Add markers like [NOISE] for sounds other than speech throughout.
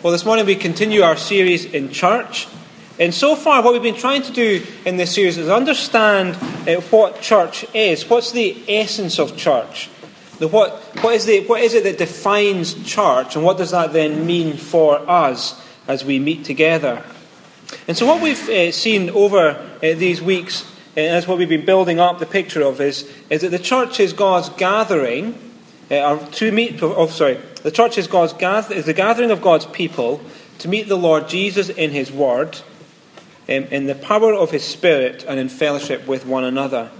Well, this morning we continue our series in church. And so far, what we've been trying to do in this series is understand uh, what church is. What's the essence of church? The what, what, is the, what is it that defines church? And what does that then mean for us as we meet together? And so, what we've uh, seen over uh, these weeks, uh, and that's what we've been building up the picture of, is, is that the church is God's gathering uh, to meet. Oh, sorry. The church is, God's is the gathering of God's people to meet the Lord Jesus in His Word, um, in the power of His Spirit, and in fellowship with one another.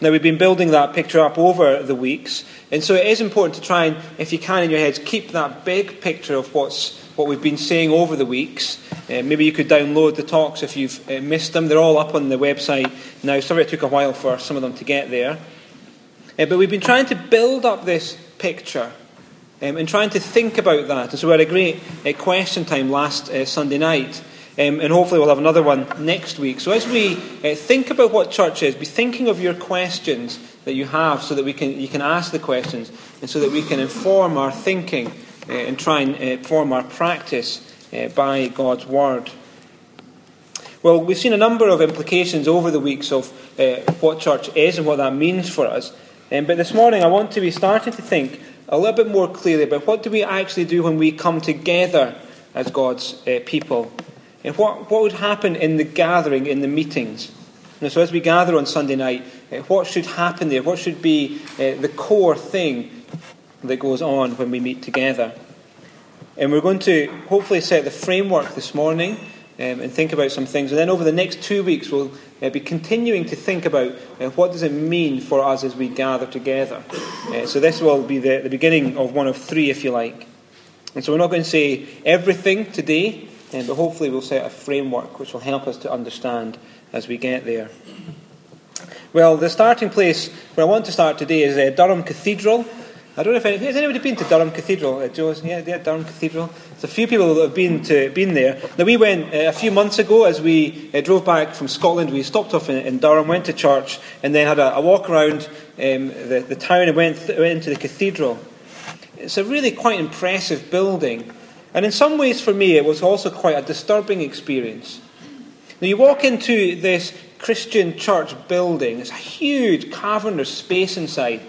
Now, we've been building that picture up over the weeks, and so it is important to try and, if you can in your heads, keep that big picture of what's, what we've been saying over the weeks. Uh, maybe you could download the talks if you've uh, missed them. They're all up on the website now. Sorry it took a while for some of them to get there. Uh, but we've been trying to build up this picture um, and trying to think about that. And so we had a great uh, question time last uh, Sunday night. Um, and hopefully we'll have another one next week. So as we think about what church is, be thinking of your questions that you have so that we can, you can ask the questions and so that we can inform our thinking and try and inform our practice by God's Word. Well, we've seen a number of implications over the weeks of uh, what church is and what that means for us. Um, but this morning I want to be starting to think a little bit more clearly about what do we actually do when we come together as God's uh, people. And what, what would happen in the gathering, in the meetings? And so, as we gather on Sunday night, uh, what should happen there? What should be uh, the core thing that goes on when we meet together? And we're going to hopefully set the framework this morning um, and think about some things. And then over the next two weeks, we'll uh, be continuing to think about uh, what does it mean for us as we gather together. Uh, so this will be the, the beginning of one of three, if you like. And so we're not going to say everything today. Um, but hopefully, we'll set a framework which will help us to understand as we get there. Well, the starting place where I want to start today is uh, Durham Cathedral. I don't know if any, has anybody been to Durham Cathedral. Uh, Joe's, yeah, yeah, Durham Cathedral. There's a few people that have been to been there. Now we went uh, a few months ago as we uh, drove back from Scotland. We stopped off in, in, Durham, went to church, and then had a, a walk around um, the, the town and went, th- went into the cathedral. It's a really quite impressive building. And in some ways, for me, it was also quite a disturbing experience. Now, you walk into this Christian church building, it's a huge cavernous space inside.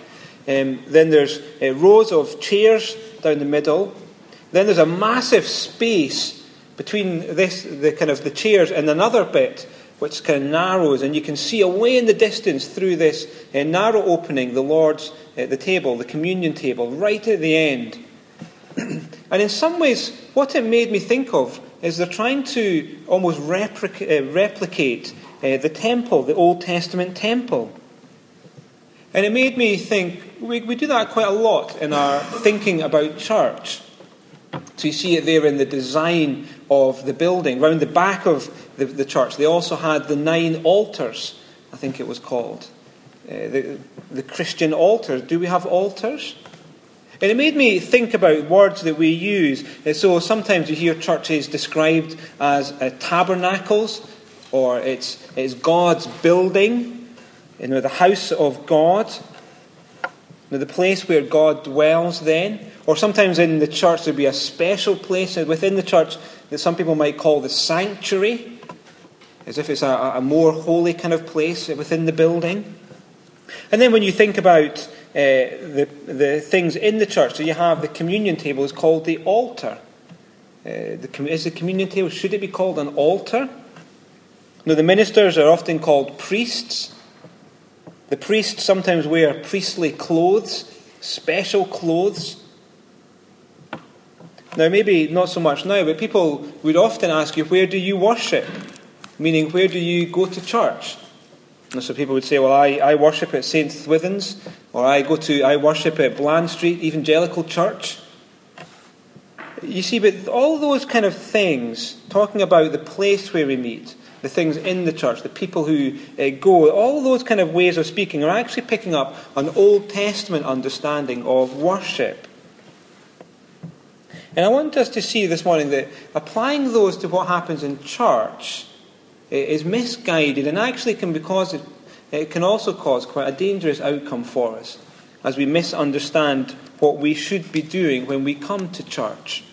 Um, then there's uh, rows of chairs down the middle. Then there's a massive space between this, the kind of the chairs and another bit, which kind of narrows, and you can see away in the distance through this uh, narrow opening the Lord's, uh, the table, the communion table, right at the end. [CLEARS THROAT] and in some ways, what it made me think of is they're trying to almost replica- uh, replicate uh, the temple, the Old Testament temple. And it made me think we, we do that quite a lot in our thinking about church. So you see it there in the design of the building. Round the back of the, the church, they also had the nine altars, I think it was called. Uh, the, the Christian altars. Do we have altars? And it made me think about words that we use. So sometimes you hear churches described as uh, tabernacles, or it's, it's God's building, you know, the house of God, know, the place where God dwells then. Or sometimes in the church there'd be a special place within the church that some people might call the sanctuary, as if it's a, a more holy kind of place within the building. And then when you think about uh, the, the things in the church. So you have the communion table is called the altar. Uh, the, is the communion table, should it be called an altar? Now, the ministers are often called priests. The priests sometimes wear priestly clothes, special clothes. Now, maybe not so much now, but people would often ask you, Where do you worship? Meaning, where do you go to church? And so people would say, Well, I, I worship at St. Swithin's, or I go to I worship at Bland Street Evangelical Church. You see, but all those kind of things, talking about the place where we meet, the things in the church, the people who uh, go, all those kind of ways of speaking are actually picking up an Old Testament understanding of worship. And I want us to see this morning that applying those to what happens in church is misguided and actually can because it, it can also cause quite a dangerous outcome for us as we misunderstand what we should be doing when we come to church.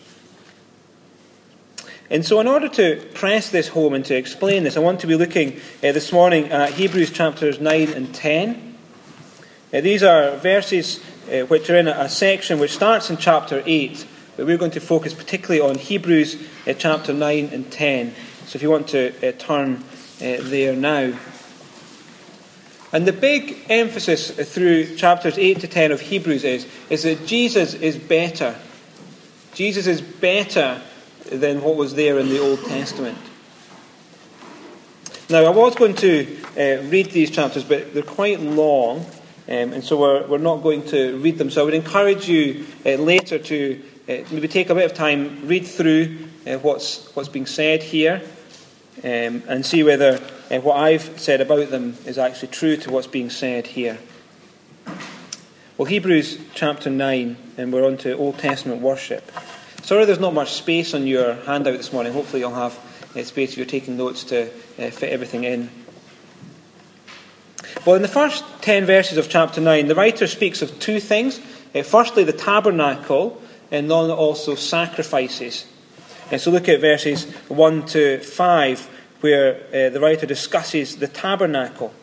And so, in order to press this home and to explain this, I want to be looking uh, this morning at Hebrews chapters 9 and 10. Uh, these are verses uh, which are in a, section which starts in chapter 8, but we're going to focus particularly on Hebrews uh, chapter 9 and 10. So, if you want to uh, turn uh, there now. And the big emphasis through chapters 8 to 10 of Hebrews is, is that Jesus is better. Jesus is better than what was there in the Old Testament. Now, I was going to uh, read these chapters, but they're quite long, um, and so we're, we're not going to read them. So I would encourage you uh, later to uh, maybe take a bit of time, read through uh, what's, what's being said here, um, and see whether uh, what I've said about them is actually true to what's being said here. Well, Hebrews chapter 9, and we're on to Old Testament worship. Sorry there's not much space on your handout this morning. Hopefully you'll have uh, space if you're taking notes to uh, fit everything in. Well, in the first 10 verses of chapter 9, the writer speaks of two things. Uh, firstly, the tabernacle, and then also sacrifices. And so look at verses 1 to 5, where uh, the writer discusses the tabernacle.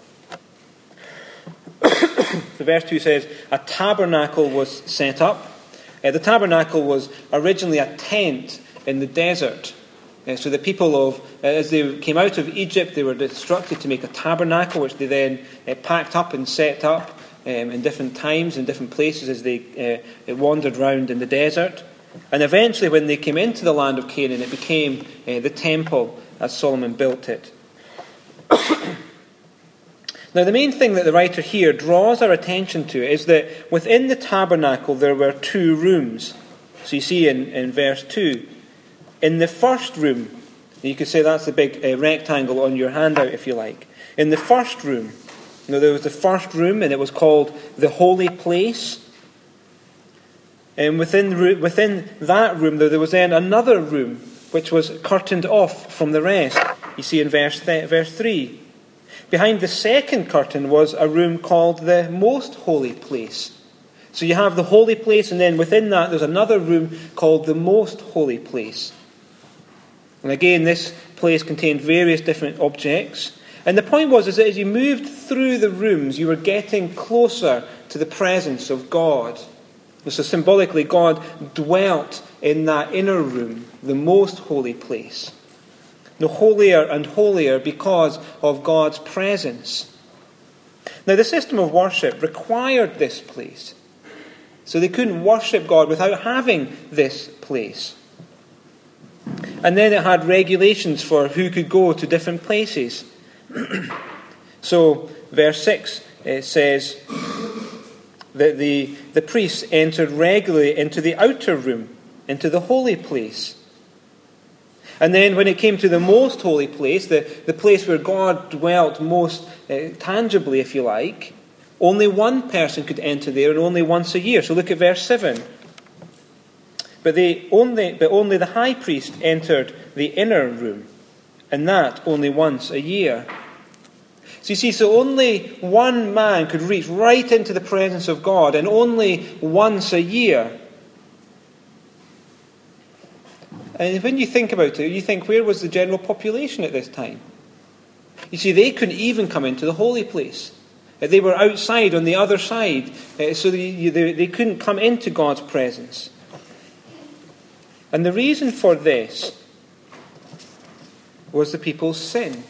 [COUGHS] so verse 2 says, A tabernacle was set up uh, the tabernacle was originally a tent in the desert. Uh, so the people of, uh, as they came out of Egypt, they were instructed to make a tabernacle, which they then uh, packed up and set up um, in different times, in different places as they uh, wandered around in the desert. And eventually, when they came into the land of Canaan, it became uh, the temple as Solomon built it. Now, the main thing that the writer here draws our attention to is that within the tabernacle there were two rooms. So you see in, in verse 2. In the first room, you could say that's the big uh, rectangle on your handout if you like. In the first room, you know, there was the first room and it was called the holy place. And within, within that room, there was then another room which was curtained off from the rest. You see in verse, th- verse 3. Behind the second curtain was a room called the most holy place. So you have the holy place, and then within that there's another room called the most holy place. And again, this place contained various different objects. And the point was is that as you moved through the rooms, you were getting closer to the presence of God. So symbolically, God dwelt in that inner room, the most holy place no holier and holier because of God's presence. Now, the system of worship required this place. So they couldn't worship God without having this place. And then it had regulations for who could go to different places. [CLEARS THROAT] so, verse 6 it says that the, the priests entered regularly into the outer room, into the holy place. And then when it came to the most holy place, the, the place where God dwelt most uh, tangibly, if you like, only one person could enter there and only once a year. So look at verse 7. But, they only, but only the high priest entered the inner room, and that only once a year. So you see, so only one man could reach right into the presence of God, and only once a year. And when you think about it, you think, where was the general population at this time? You see, they couldn't even come into the holy place. Uh, they were outside on the other side, uh, so they, they couldn't come into God's presence. And the reason for this was the people's sin.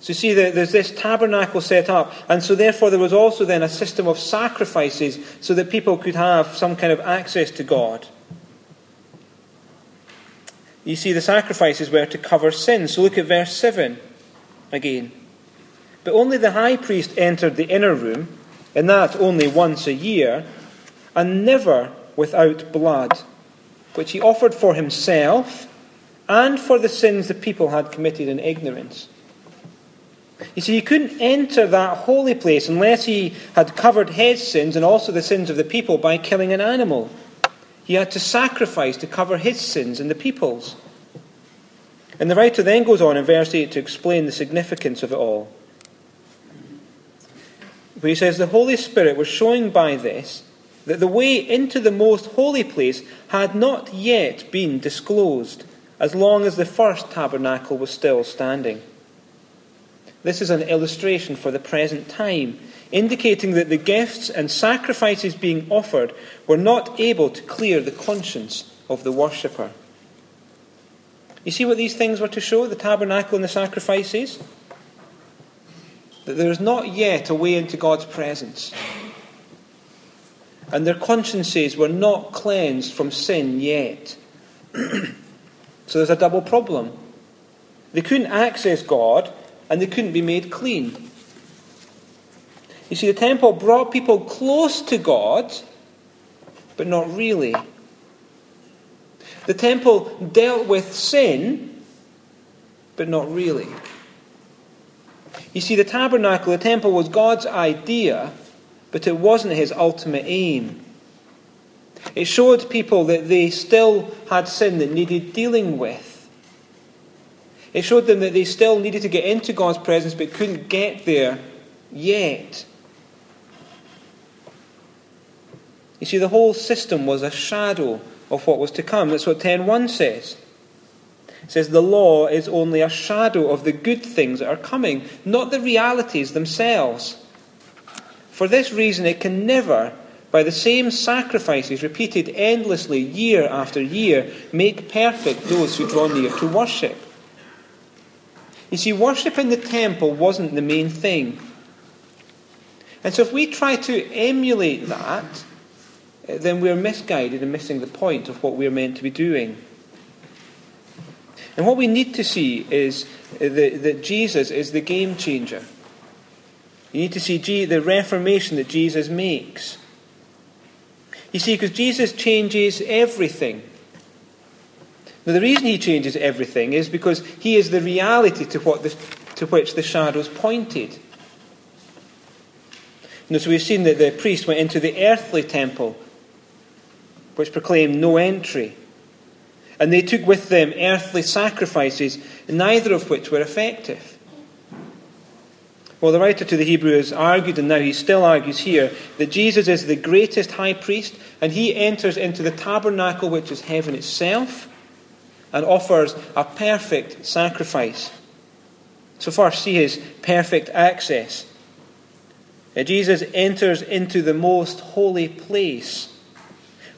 So you see, there's this tabernacle set up, and so therefore there was also then a system of sacrifices so that people could have some kind of access to God. You see, the sacrifices were to cover sin. So look at verse 7 again. But only the high priest entered the inner room, and that only once a year, and never without blood, which he offered for himself and for the sins the people had committed in ignorance. You see, he couldn't enter that holy place unless he had covered his sins and also the sins of the people by killing an animal. He had to sacrifice to cover his sins and the people's. And the writer then goes on in verse 8 to explain the significance of it all. Where he says, The Holy Spirit was showing by this that the way into the most holy place had not yet been disclosed, as long as the first tabernacle was still standing. This is an illustration for the present time, indicating that the gifts and sacrifices being offered were not able to clear the conscience of the worshipper. You see what these things were to show the tabernacle and the sacrifices? That there is not yet a way into God's presence. And their consciences were not cleansed from sin yet. [CLEARS THROAT] So there's a double problem. They couldn't access God and they couldn't be made clean. You see, the temple brought people close to God, but not really. The temple dealt with sin, but not really. You see, the tabernacle, the temple, was God's idea, but it wasn't his ultimate aim. It showed people that they still had sin that needed dealing with. It showed them that they still needed to get into God's presence but couldn't get there yet. You see, the whole system was a shadow of what was to come. That's what 10.1 says. It says the law is only a shadow of the good things that are coming, not the realities themselves. For this reason, it can never by the same sacrifices repeated endlessly year after year, make perfect those who draw near to worship. You see, worship in the temple wasn't the main thing. And so if we try to emulate that, eh, then we're misguided and missing the point of what we're meant to be doing. And what we need to see is eh, that Jesus is the game changer. You need to see the reformation that Jesus makes. You see, because Jesus changes everything. Now, the reason he changes everything is because he is the reality to, what the, to which the shadows pointed. Now, so we've seen that the priest went into the earthly temple, which proclaimed no entry. And they took with them earthly sacrifices, neither of which were effective. Well, the writer to the Hebrews argued, and now he still argues here, that Jesus is the greatest high priest, and he enters into the tabernacle, which is heaven itself, and offers a perfect sacrifice. So, first, see his perfect access. Uh, Jesus enters into the most holy place.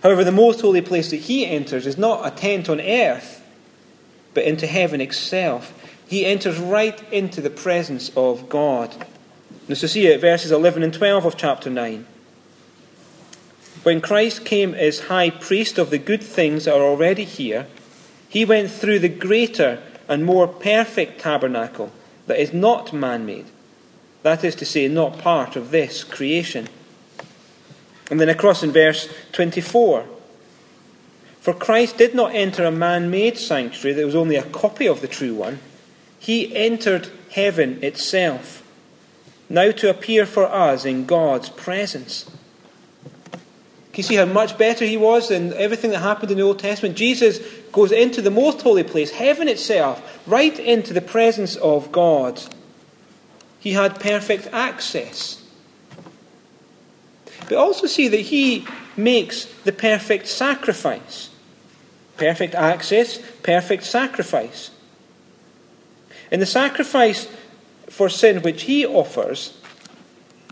However, the most holy place that he enters is not a tent on earth, but into heaven itself. He enters right into the presence of God. Now, so see it, verses 11 and 12 of chapter 9. When Christ came as high priest of the good things that are already here, he went through the greater and more perfect tabernacle that is not man made. That is to say, not part of this creation. And then across in verse 24 For Christ did not enter a man made sanctuary that was only a copy of the true one he entered heaven itself, now to appear for us in God's presence. Can you see how much better he was than everything that happened in the Old Testament? Jesus goes into the most holy place, heaven itself, right into the presence of God. He had perfect access. But also see that he makes the perfect sacrifice. Perfect access, perfect sacrifice. And the sacrifice for sin which he offers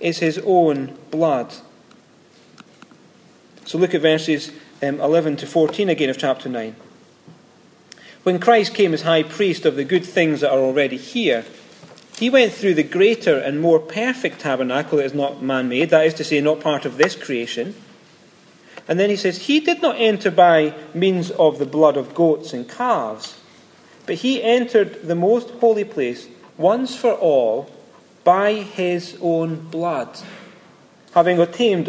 is his own blood. So look at verses um, 11 to 14 again of chapter 9. When Christ came as high priest of the good things that are already here, he went through the greater and more perfect tabernacle that is not man made, that is to say, not part of this creation. And then he says, He did not enter by means of the blood of goats and calves but he entered the most holy place once for all by his own blood, having obtained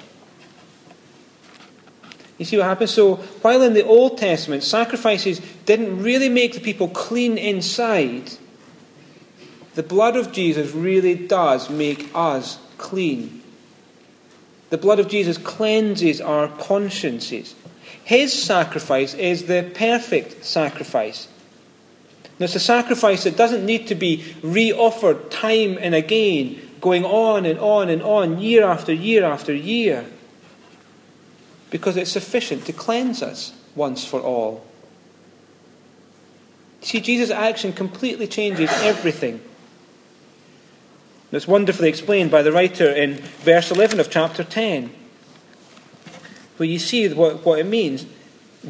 You see what happens? So, while in the Old Testament, sacrifices didn't really make the people clean inside, the blood of Jesus really does make us clean. The blood of Jesus cleanses our consciences. His sacrifice is the perfect sacrifice. And it's a sacrifice that doesn't need to be re offered time and again, going on and on and on, year after year after year because it's sufficient to cleanse us once for all. See, Jesus' action completely changes everything. It's wonderfully explained by the writer in verse 11 of chapter 10, where you see what, what it means.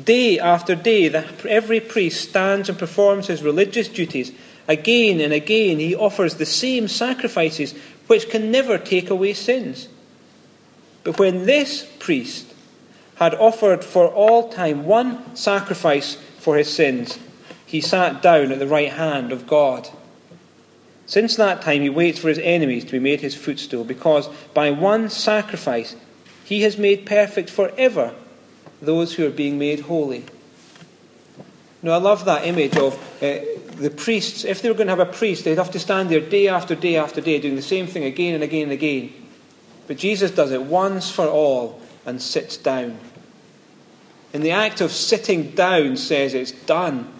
Day after day, every priest stands and performs his religious duties. Again and again, he offers the same sacrifices which can never take away sins. But when this priest had offered for all time one sacrifice for his sins, he sat down at the right hand of God. Since that time, he waits for his enemies to be made his footstool, because by one sacrifice he has made perfect forever those who are being made holy. Now, I love that image of uh, the priests. If they were going to have a priest, they'd have to stand there day after day after day, doing the same thing again and again and again. But Jesus does it once for all and sits down. And the act of sitting down says it's done.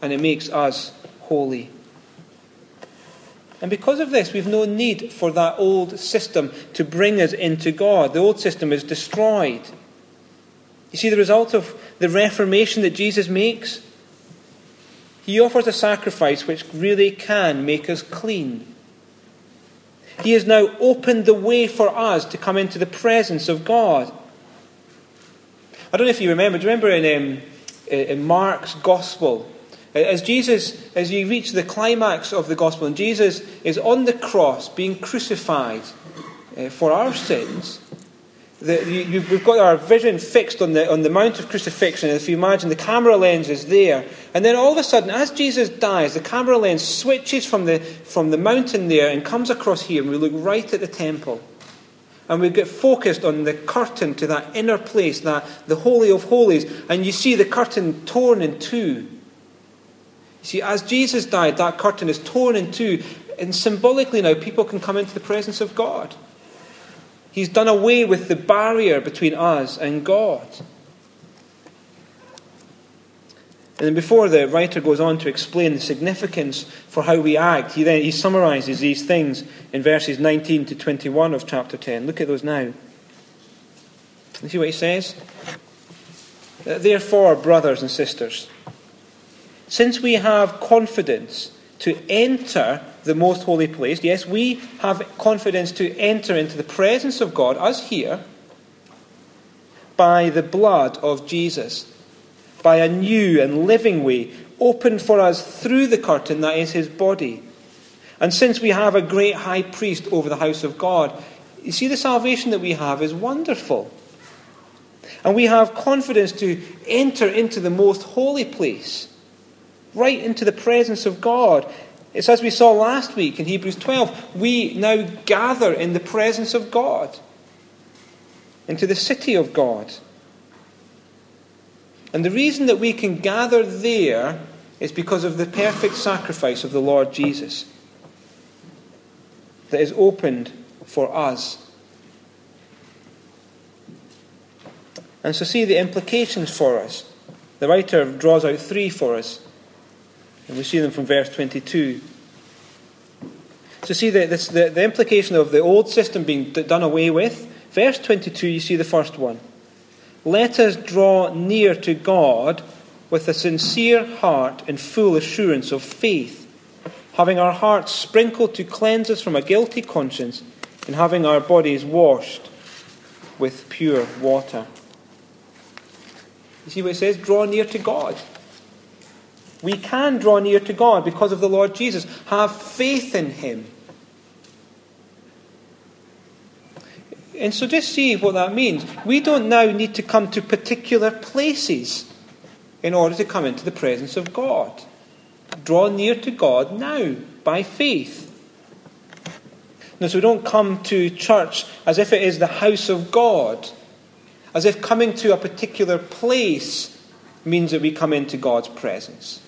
And it makes us holy. And because of this, we've no need for that old system to bring us into God. The old system is destroyed. You see the result of the reformation that Jesus makes? He offers a sacrifice which really can make us clean. He has now opened the way for us to come into the presence of God. I don't know if you remember. Do you remember in, um, in Mark's Gospel? As Jesus, as you reach the climax of the Gospel, and Jesus is on the cross being crucified uh, for our sins, the, you, we've got our vision fixed on the, on the Mount of Crucifixion. If you imagine, the camera lens is there. And then all of a sudden, as Jesus dies, the camera lens switches from the, from the mountain there and comes across here, and we look right at the temple and we get focused on the curtain to that inner place, that the Holy of Holies, and you see the curtain torn in two. You see, as Jesus died, that curtain is torn in two, and symbolically now people can come into the presence of God. He's done away with the barrier between us and God. And then before the writer goes on to explain the significance for how we act, he then he summarizes these things in verses 19 to 21 of chapter 10. Look at those now. You see what he says? Uh, therefore, brothers and sisters, since we have confidence to enter the most holy place, yes, we have confidence to enter into the presence of God, us here, by the blood of Jesus by a new and living way opened for us through the curtain that is his body. And since we have a great high priest over the house of God, you see, the salvation that we have is wonderful. And we have confidence to enter into the most holy place, right into the presence of God. It's as we saw last week in Hebrews 12. We now gather in the presence of God, into the city of God. And the reason that we can gather there is because of the perfect sacrifice of the Lord Jesus that is opened for us. And so, see the implications for us. The writer draws out three for us, and we see them from verse 22. So, see the, this, the, the implication of the old system being done away with. Verse 22, you see the first one. Let us draw near to God with a sincere heart and full assurance of faith, having our hearts sprinkled to cleanse us from a guilty conscience, and having our bodies washed with pure water. You see what it says? Draw near to God. We can draw near to God because of the Lord Jesus. Have faith in Him. And so just see what that means. We don't now need to come to particular places in order to come into the presence of God. Draw near to God now by faith. Now, so we don't come to church as if it is the house of God, As if coming to a particular place means that we come into God's presence.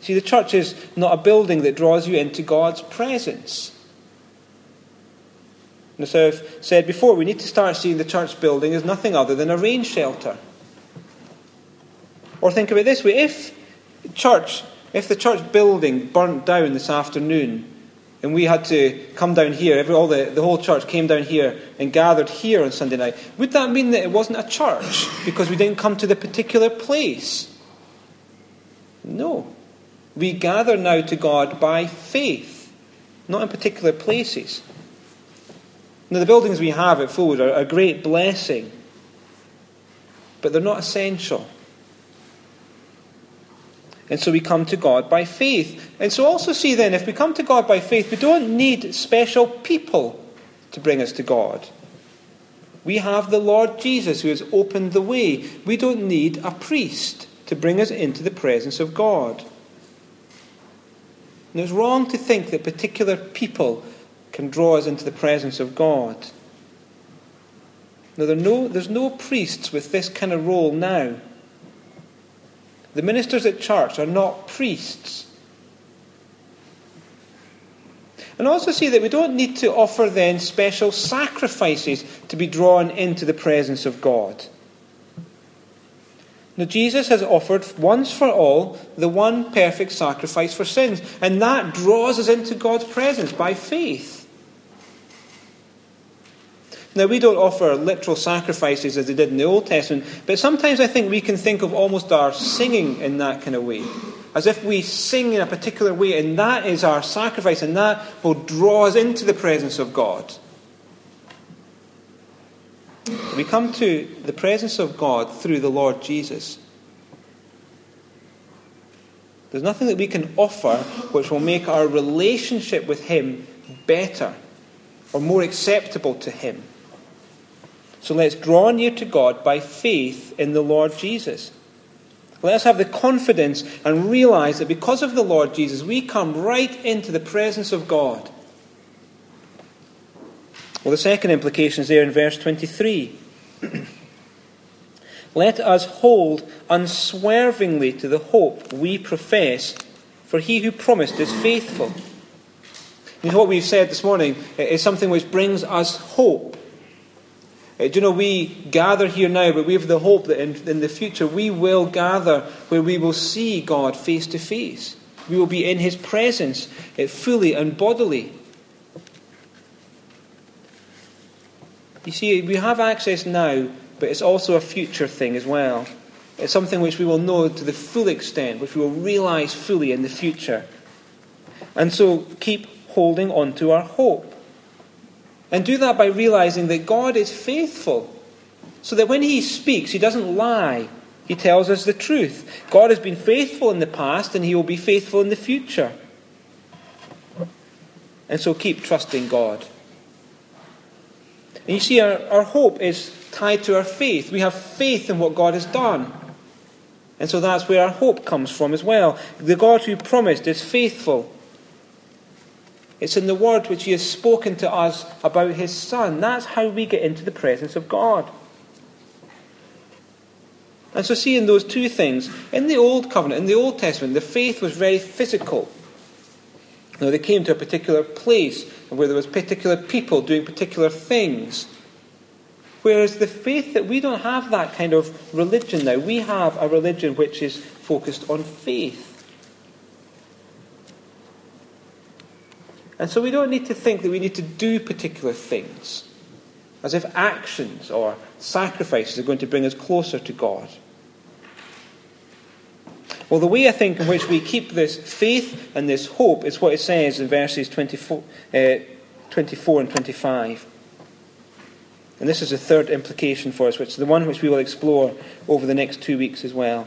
See, the church is not a building that draws you into God's presence. And as I've said before, we need to start seeing the church building as nothing other than a rain shelter. Or think of it this way if church, if the church building burnt down this afternoon, and we had to come down here, every, all the, the whole church came down here and gathered here on Sunday night, would that mean that it wasn't a church because we didn't come to the particular place? No. We gather now to God by faith, not in particular places. Now, the buildings we have at Fulwood are a great blessing, but they're not essential. And so we come to God by faith. And so also see then, if we come to God by faith, we don't need special people to bring us to God. We have the Lord Jesus who has opened the way. We don't need a priest to bring us into the presence of God. And it's wrong to think that particular people can draw us into the presence of God. Now, there no, there's no priests with this kind of role now. The ministers at church are not priests. And also see that we don't need to offer then special sacrifices to be drawn into the presence of God. Now, Jesus has offered once for all the one perfect sacrifice for sins, and that draws us into God's presence by faith. Now, we don't offer literal sacrifices as they did in the Old Testament, but sometimes I think we can think of almost our singing in that kind of way. As if we sing in a particular way, and that is our sacrifice, and that will draw us into the presence of God. We come to the presence of God through the Lord Jesus. There's nothing that we can offer which will make our relationship with Him better or more acceptable to Him. So let's draw near to God by faith in the Lord Jesus. Let us have the confidence and realize that because of the Lord Jesus, we come right into the presence of God. Well, the second implication is there in verse 23. [CLEARS THROAT] Let us hold unswervingly to the hope we profess, for he who promised is faithful. And what we've said this morning is something which brings us hope. Uh, do you know, we gather here now, but we have the hope that in, in the future we will gather where we will see God face to face. We will be in his presence uh, fully and bodily. You see, we have access now, but it's also a future thing as well. It's something which we will know to the full extent, which we will realize fully in the future. And so keep holding on to our hope. And do that by realizing that God is faithful. So that when He speaks, He doesn't lie. He tells us the truth. God has been faithful in the past, and He will be faithful in the future. And so keep trusting God. And you see, our, our hope is tied to our faith. We have faith in what God has done. And so that's where our hope comes from as well. The God who promised is faithful. It's in the word which he has spoken to us about his Son. That's how we get into the presence of God. And so, seeing those two things, in the Old Covenant, in the Old Testament, the faith was very physical. Now, they came to a particular place where there was particular people doing particular things. Whereas the faith that we don't have that kind of religion now. We have a religion which is focused on faith. And so we don't need to think that we need to do particular things as if actions or sacrifices are going to bring us closer to God. Well, the way I think in which we keep this faith and this hope is what it says in verses 24, uh, 24 and 25. And this is the third implication for us, which is the one which we will explore over the next two weeks as well.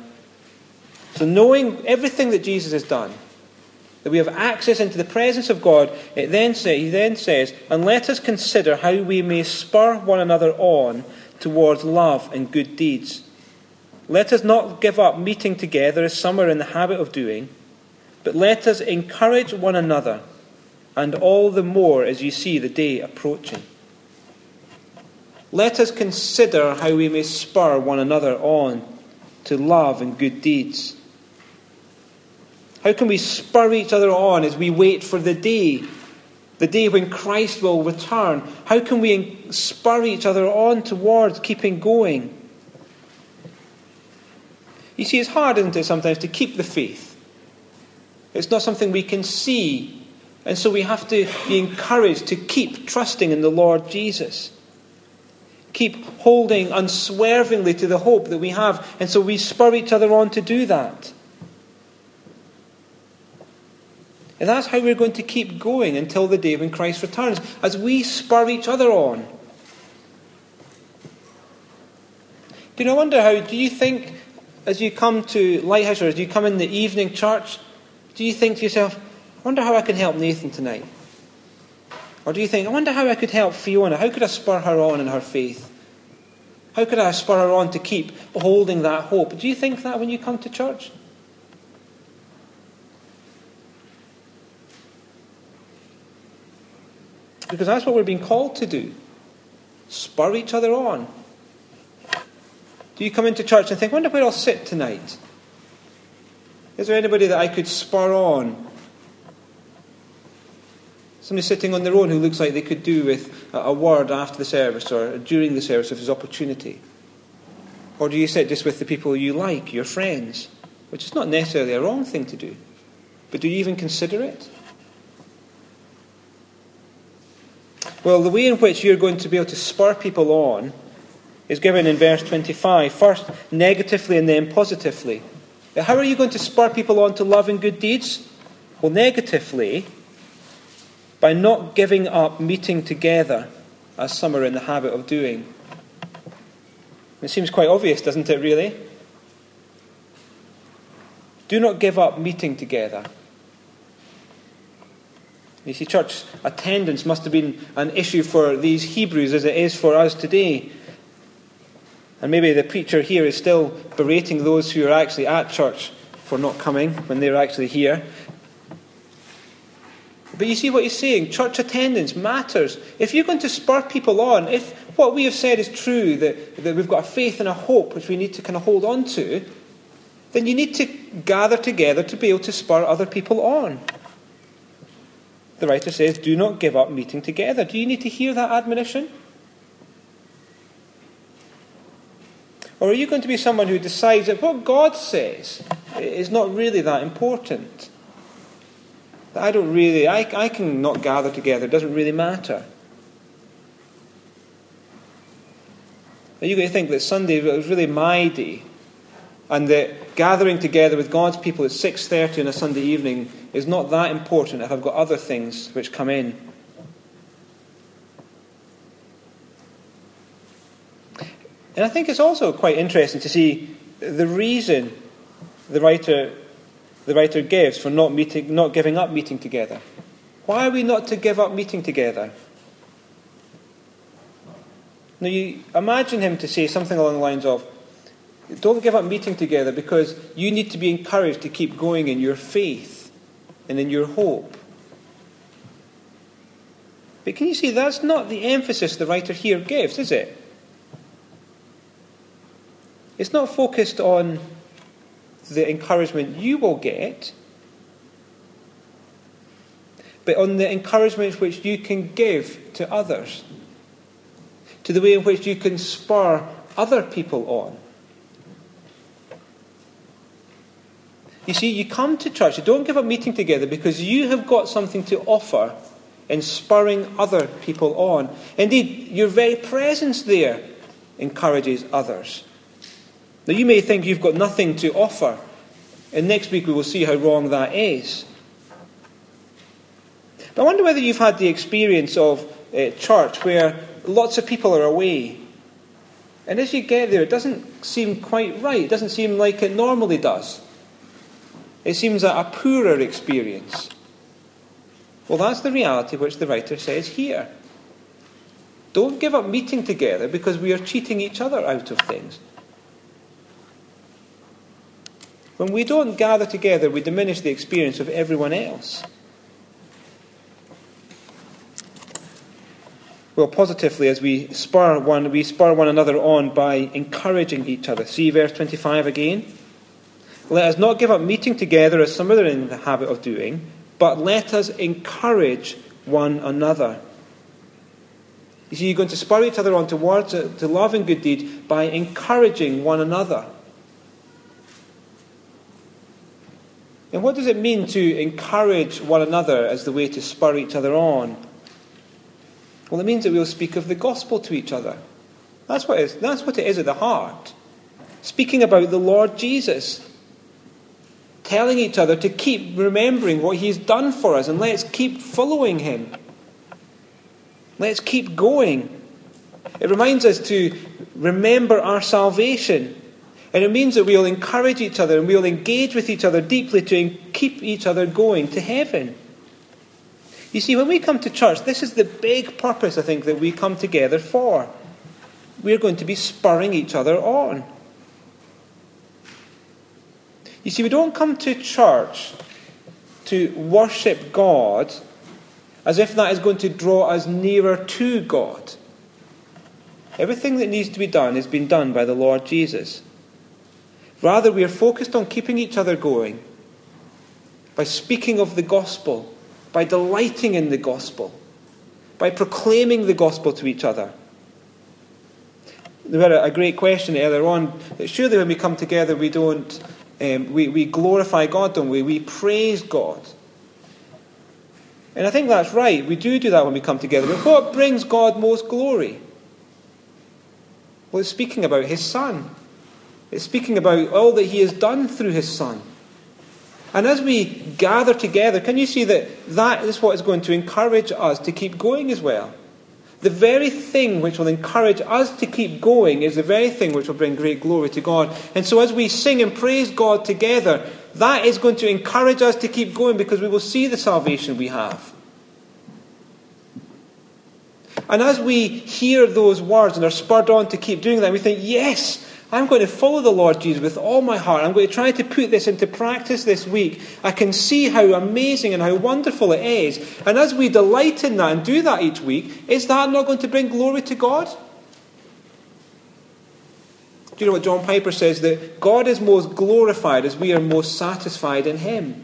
So, knowing everything that Jesus has done, that we have access into the presence of God, it then say, he then says, and let us consider how we may spur one another on towards love and good deeds let us not give up meeting together as some are in the habit of doing, but let us encourage one another, and all the more as you see the day approaching. let us consider how we may spur one another on to love and good deeds. How can we spur each other on as we wait for the day, the day when Christ will return? How can we spur each other on towards keeping going? You see, it's hard, isn't it, sometimes to keep the faith. It's not something we can see. And so we have to be encouraged to keep trusting in the Lord Jesus. Keep holding unswervingly to the hope that we have. And so we spur each other on to do that. And that's how we're going to keep going until the day when Christ returns, as we spur each other on. Do you know, I wonder how, do you think, as you come to Lighthouse or as you come in the evening church, do you think to yourself, I wonder how I can help Nathan tonight? Or do you think, I wonder how I could help Fiona? How could I spur her on in her faith? How could I spur her on to keep holding that hope? Do you think that when you come to church? Because that's what we're being called to do spur each other on. Do you come into church and think, wonder where I'll sit tonight? Is there anybody that I could spur on? Somebody sitting on their own who looks like they could do with a word after the service or during the service if there's opportunity? Or do you sit just with the people you like, your friends? Which is not necessarily a wrong thing to do. But do you even consider it? Well, the way in which you're going to be able to spur people on is given in verse 25. First, negatively and then positively. How are you going to spur people on to love and good deeds? Well, negatively, by not giving up meeting together, as some are in the habit of doing. It seems quite obvious, doesn't it, really? Do not give up meeting together. You see, church attendance must have been an issue for these Hebrews as it is for us today. And maybe the preacher here is still berating those who are actually at church for not coming when they're actually here. But you see what he's saying? Church attendance matters. If you're going to spur people on, if what we have said is true, that, that we've got a faith and a hope which we need to kind of hold on to, then you need to gather together to be able to spur other people on the writer says, do not give up meeting together. Do you need to hear that admonition? Or are you going to be someone who decides that what God says is not really that important? That I don't really, I, I can not gather together, it doesn't really matter. Are you going to think that Sunday was really my day and that gathering together with God's people at 6.30 on a Sunday evening is not that important if I've got other things which come in. And I think it's also quite interesting to see the reason the writer, the writer gives for not, meeting, not giving up meeting together. Why are we not to give up meeting together? Now, you imagine him to say something along the lines of, don't give up meeting together because you need to be encouraged to keep going in your faith and in your hope. But can you see that's not the emphasis the writer here gives, is it? It's not focused on the encouragement you will get, but on the encouragement which you can give to others, to the way in which you can spur other people on. You see, you come to church, you don't give up meeting together because you have got something to offer in spurring other people on. Indeed, your very presence there encourages others. Now, you may think you've got nothing to offer, and next week we will see how wrong that is. But I wonder whether you've had the experience of uh, church where lots of people are away. And as you get there, it doesn't seem quite right. It doesn't seem like it normally does. It seems a, a poorer experience. Well, that's the reality which the writer says here. Don't give up meeting together because we are cheating each other out of things. When we don't gather together, we diminish the experience of everyone else. Well, positively, as we spur one, we spur one another on by encouraging each other. See verse 25 again. Let us not give up meeting together as some are in the habit of doing, but let us encourage one another. You see, you're going to spur each other on towards uh, to love and good deeds by encouraging one another. And what does it mean to encourage one another as the way to spur each other on? Well, it means that we'll speak of the gospel to each other. That's what, it is, that's what it is at the heart. Speaking about the Lord Jesus. Telling each other to keep remembering what He's done for us and let's keep following Him. Let's keep going. It reminds us to remember our salvation. And it means that we'll encourage each other and we'll engage with each other deeply to keep each other going to heaven. You see, when we come to church, this is the big purpose, I think, that we come together for. We're going to be spurring each other on. You see, we don't come to church to worship God as if that is going to draw us nearer to God. Everything that needs to be done has been done by the Lord Jesus. Rather, we are focused on keeping each other going by speaking of the gospel, by delighting in the gospel, by proclaiming the gospel to each other. We had a great question earlier on. that Surely, when we come together, we don't um, we, we glorify God, don't we? We praise God. And I think that's right. We do do that when we come together. But what brings God most glory? Well, it's speaking about His Son. It's speaking about all that He has done through His Son. And as we gather together, can you see that that is what is going to encourage us to keep going as well? The very thing which will encourage us to keep going is the very thing which will bring great glory to God. And so as we sing and praise God together, that is going to encourage us to keep going because we will see the salvation we have. And as we hear those words and are spurred on to keep doing that, we think, yes, I'm going to follow the Lord Jesus with all my heart. I'm going to try to put this into practice this week. I can see how amazing and how wonderful it is. And as we delight in that and do that each week, is that not going to bring glory to God? Do you know what John Piper says? That God is most glorified as we are most satisfied in Him.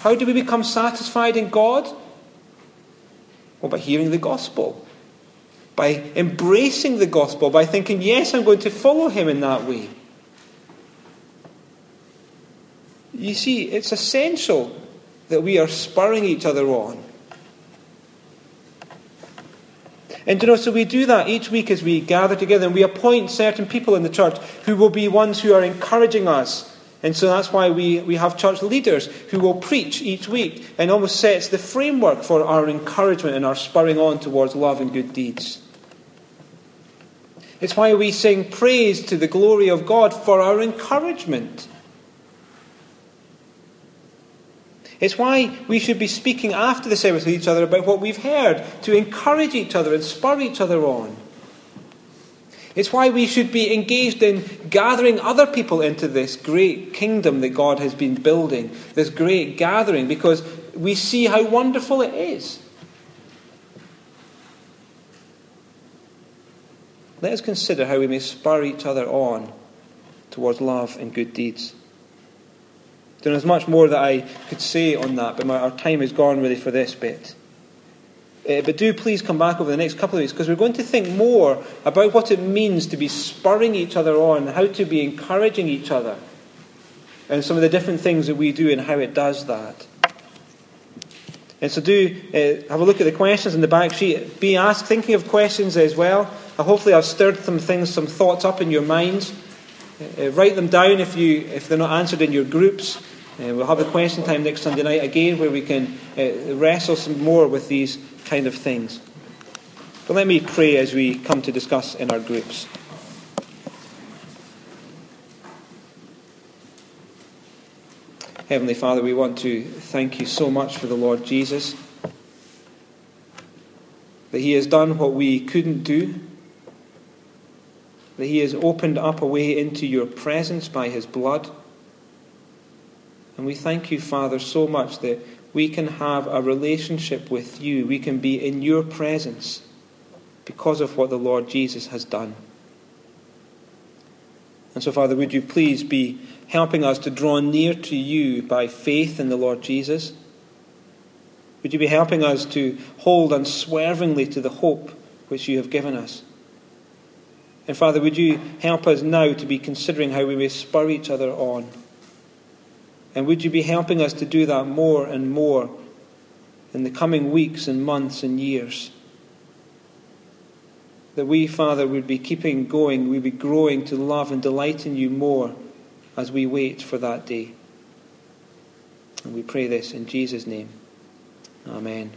How do we become satisfied in God? Well, by hearing the gospel by embracing the gospel, by thinking, yes, I'm going to follow him in that way. You see, it's essential that we are spurring each other on. And you know, so we do that each week as we gather together and we appoint certain people in the church who will be ones who are encouraging us. And so that's why we, we have church leaders who will preach each week and almost sets the framework for our encouragement and our spurring on towards love and good deeds. It's why we sing praise to the glory of God for our encouragement. It's why we should be speaking after the service with each other about what we've heard to encourage each other and spur each other on. It's why we should be engaged in gathering other people into this great kingdom that God has been building, this great gathering, because we see how wonderful it is. Let us consider how we may spur each other on towards love and good deeds. There's much more that I could say on that, but my, our time is gone really for this bit. Uh, but do please come back over the next couple of weeks because we're going to think more about what it means to be spurring each other on, how to be encouraging each other, and some of the different things that we do and how it does that. And so do uh, have a look at the questions in the back sheet. Be asked, thinking of questions as well. Uh, hopefully, I've stirred some things, some thoughts up in your minds. Uh, uh, write them down if, you, if they're not answered in your groups. Uh, we'll have a question time next Sunday night again where we can uh, wrestle some more with these kind of things. But let me pray as we come to discuss in our groups. Heavenly Father, we want to thank you so much for the Lord Jesus. That he has done what we couldn't do. That he has opened up a way into your presence by his blood. And we thank you, Father, so much that we can have a relationship with you. We can be in your presence. because of what the Lord Jesus has done. And so, Father, would you please be helping us to draw near to you by faith in the Lord Jesus? Would you be helping us to hold unswervingly to the hope which you have given us? And Father, would you help us now to be considering how we may spur each other on? And would you be helping us to do that more and more in the coming weeks and months and years? That we, Father, would be keeping going, we'd be growing to love and delight in you more as we wait for that day. And we pray this in Jesus' name. Amen.